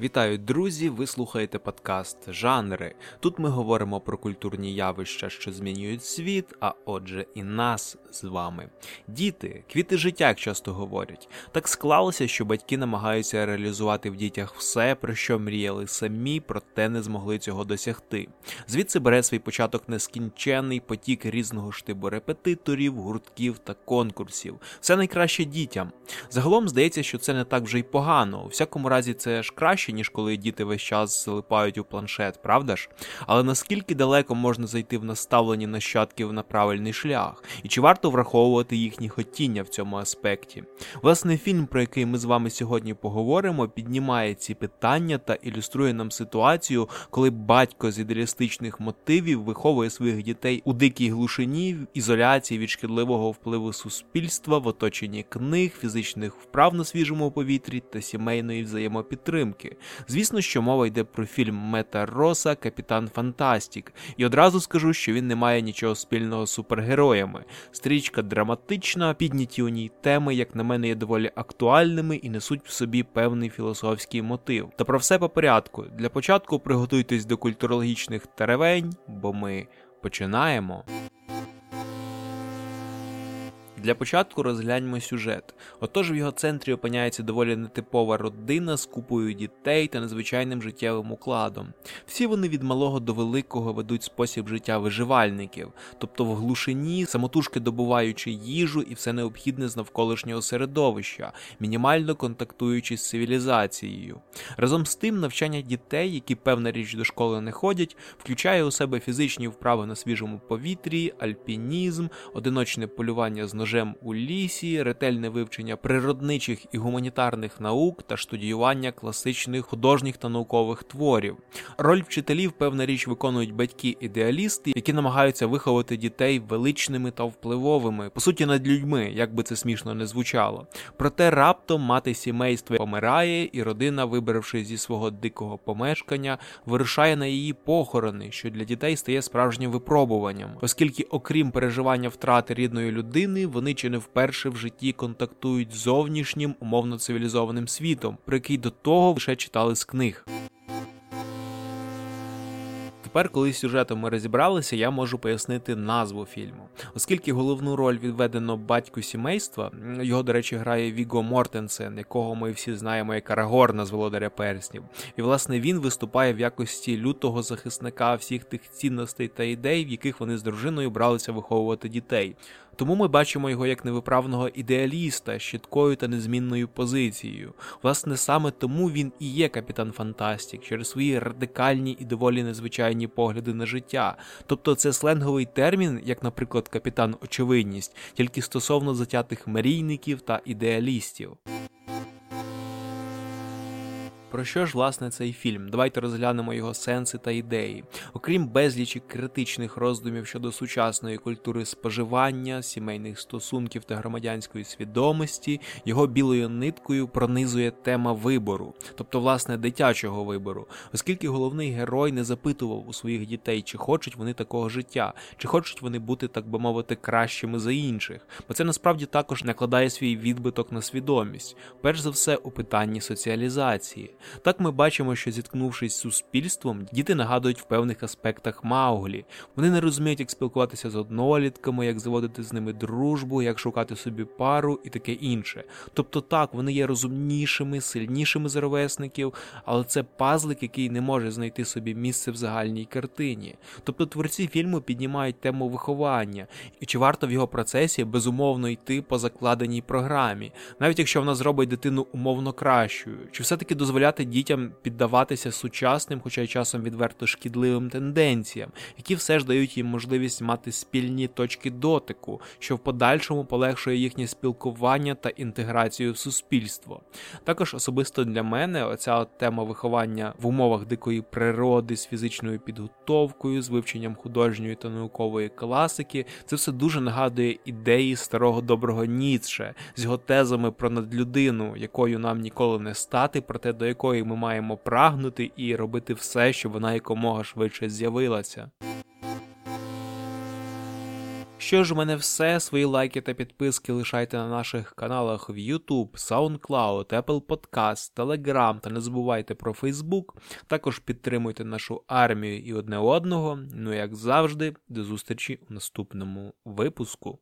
Вітаю, друзі! Ви слухаєте подкаст Жанри. Тут ми говоримо про культурні явища, що змінюють світ, а отже, і нас з вами. Діти, квіти життя, як часто говорять. Так склалося, що батьки намагаються реалізувати в дітях все, про що мріяли самі, проте не змогли цього досягти. Звідси бере свій початок нескінченний потік різного штибу репетиторів, гуртків та конкурсів. Все найкраще дітям. Загалом здається, що це не так вже й погано. У всякому разі, це ж краще краще, ніж коли діти весь час залипають у планшет, правда ж? Але наскільки далеко можна зайти в наставлені нащадків на правильний шлях, і чи варто враховувати їхні хотіння в цьому аспекті? Власне, фільм, про який ми з вами сьогодні поговоримо, піднімає ці питання та ілюструє нам ситуацію, коли батько з ідеалістичних мотивів виховує своїх дітей у дикій глушині, в ізоляції від шкідливого впливу суспільства, в оточенні книг, фізичних вправ на свіжому повітрі та сімейної взаємопідтримки. Звісно, що мова йде про фільм Метта Росса Капітан Фантастік, і одразу скажу, що він не має нічого спільного з супергероями. Стрічка драматична, підняті у ній теми, як на мене, є доволі актуальними і несуть в собі певний філософський мотив. Та про все по порядку. Для початку приготуйтесь до культурологічних теревень, бо ми починаємо. Для початку розгляньмо сюжет. Отож в його центрі опиняється доволі нетипова родина з купою дітей та незвичайним життєвим укладом. Всі вони від малого до великого ведуть спосіб життя виживальників, тобто в глушині, самотужки добуваючи їжу і все необхідне з навколишнього середовища, мінімально контактуючи з цивілізацією. Разом з тим, навчання дітей, які певна річ до школи не ходять, включає у себе фізичні вправи на свіжому повітрі, альпінізм, одиночне полювання з ножем ножем у лісі, ретельне вивчення природничих і гуманітарних наук та студіювання класичних художніх та наукових творів. Роль вчителів, певна річ, виконують батьки-ідеалісти, які намагаються виховати дітей величними та впливовими, по суті, над людьми, як би це смішно не звучало. Проте раптом мати сімейство помирає, і родина, вибравши зі свого дикого помешкання, вирушає на її похорони, що для дітей стає справжнім випробуванням, оскільки, окрім переживання втрати рідної людини, вони чи не вперше в житті контактують з зовнішнім умовно цивілізованим світом, про який до того лише читали з книг. Тепер, коли з сюжетом ми розібралися, я можу пояснити назву фільму. Оскільки головну роль відведено батьку сімейства, його, до речі, грає Віго Мортенсен, якого ми всі знаємо як Арагорна з Володаря Перснів. І, власне, він виступає в якості лютого захисника всіх тих цінностей та ідей, в яких вони з дружиною бралися виховувати дітей. Тому ми бачимо його як невиправного ідеаліста з чіткою та незмінною позицією. Власне, саме тому він і є капітан Фантастік через свої радикальні і доволі незвичайні погляди на життя. Тобто це сленговий термін, як, наприклад, капітан Очевидність, тільки стосовно затятих мрійників та ідеалістів. Про що ж власне цей фільм? Давайте розглянемо його сенси та ідеї. Окрім безлічі критичних роздумів щодо сучасної культури споживання, сімейних стосунків та громадянської свідомості, його білою ниткою пронизує тема вибору, тобто власне дитячого вибору, оскільки головний герой не запитував у своїх дітей, чи хочуть вони такого життя, чи хочуть вони бути, так би мовити, кращими за інших, бо це насправді також накладає свій відбиток на свідомість, перш за все у питанні соціалізації. Так ми бачимо, що зіткнувшись з суспільством, діти нагадують в певних аспектах Мауглі. Вони не розуміють, як спілкуватися з однолітками, як заводити з ними дружбу, як шукати собі пару і таке інше. Тобто так, вони є розумнішими, сильнішими з ровесників, але це пазлик, який не може знайти собі місце в загальній картині. Тобто творці фільму піднімають тему виховання, і чи варто в його процесі безумовно йти по закладеній програмі, навіть якщо вона зробить дитину умовно кращою, чи все-таки дозволяти дозволяти дітям піддаватися сучасним, хоча й часом відверто шкідливим тенденціям, які все ж дають їм можливість мати спільні точки дотику, що в подальшому полегшує їхнє спілкування та інтеграцію в суспільство. Також особисто для мене оця тема виховання в умовах дикої природи з фізичною підготовкою, з вивченням художньої та наукової класики, це все дуже нагадує ідеї старого доброго Ніцше з його тезами про надлюдину, якою нам ніколи не стати, проте до якої якої ми маємо прагнути і робити все, щоб вона якомога швидше з'явилася. Що ж, у мене все. Свої лайки та підписки лишайте на наших каналах в YouTube, SoundCloud, Apple Podcast, Telegram та не забувайте про Facebook. Також підтримуйте нашу армію і одне одного. Ну як завжди, до зустрічі у наступному випуску.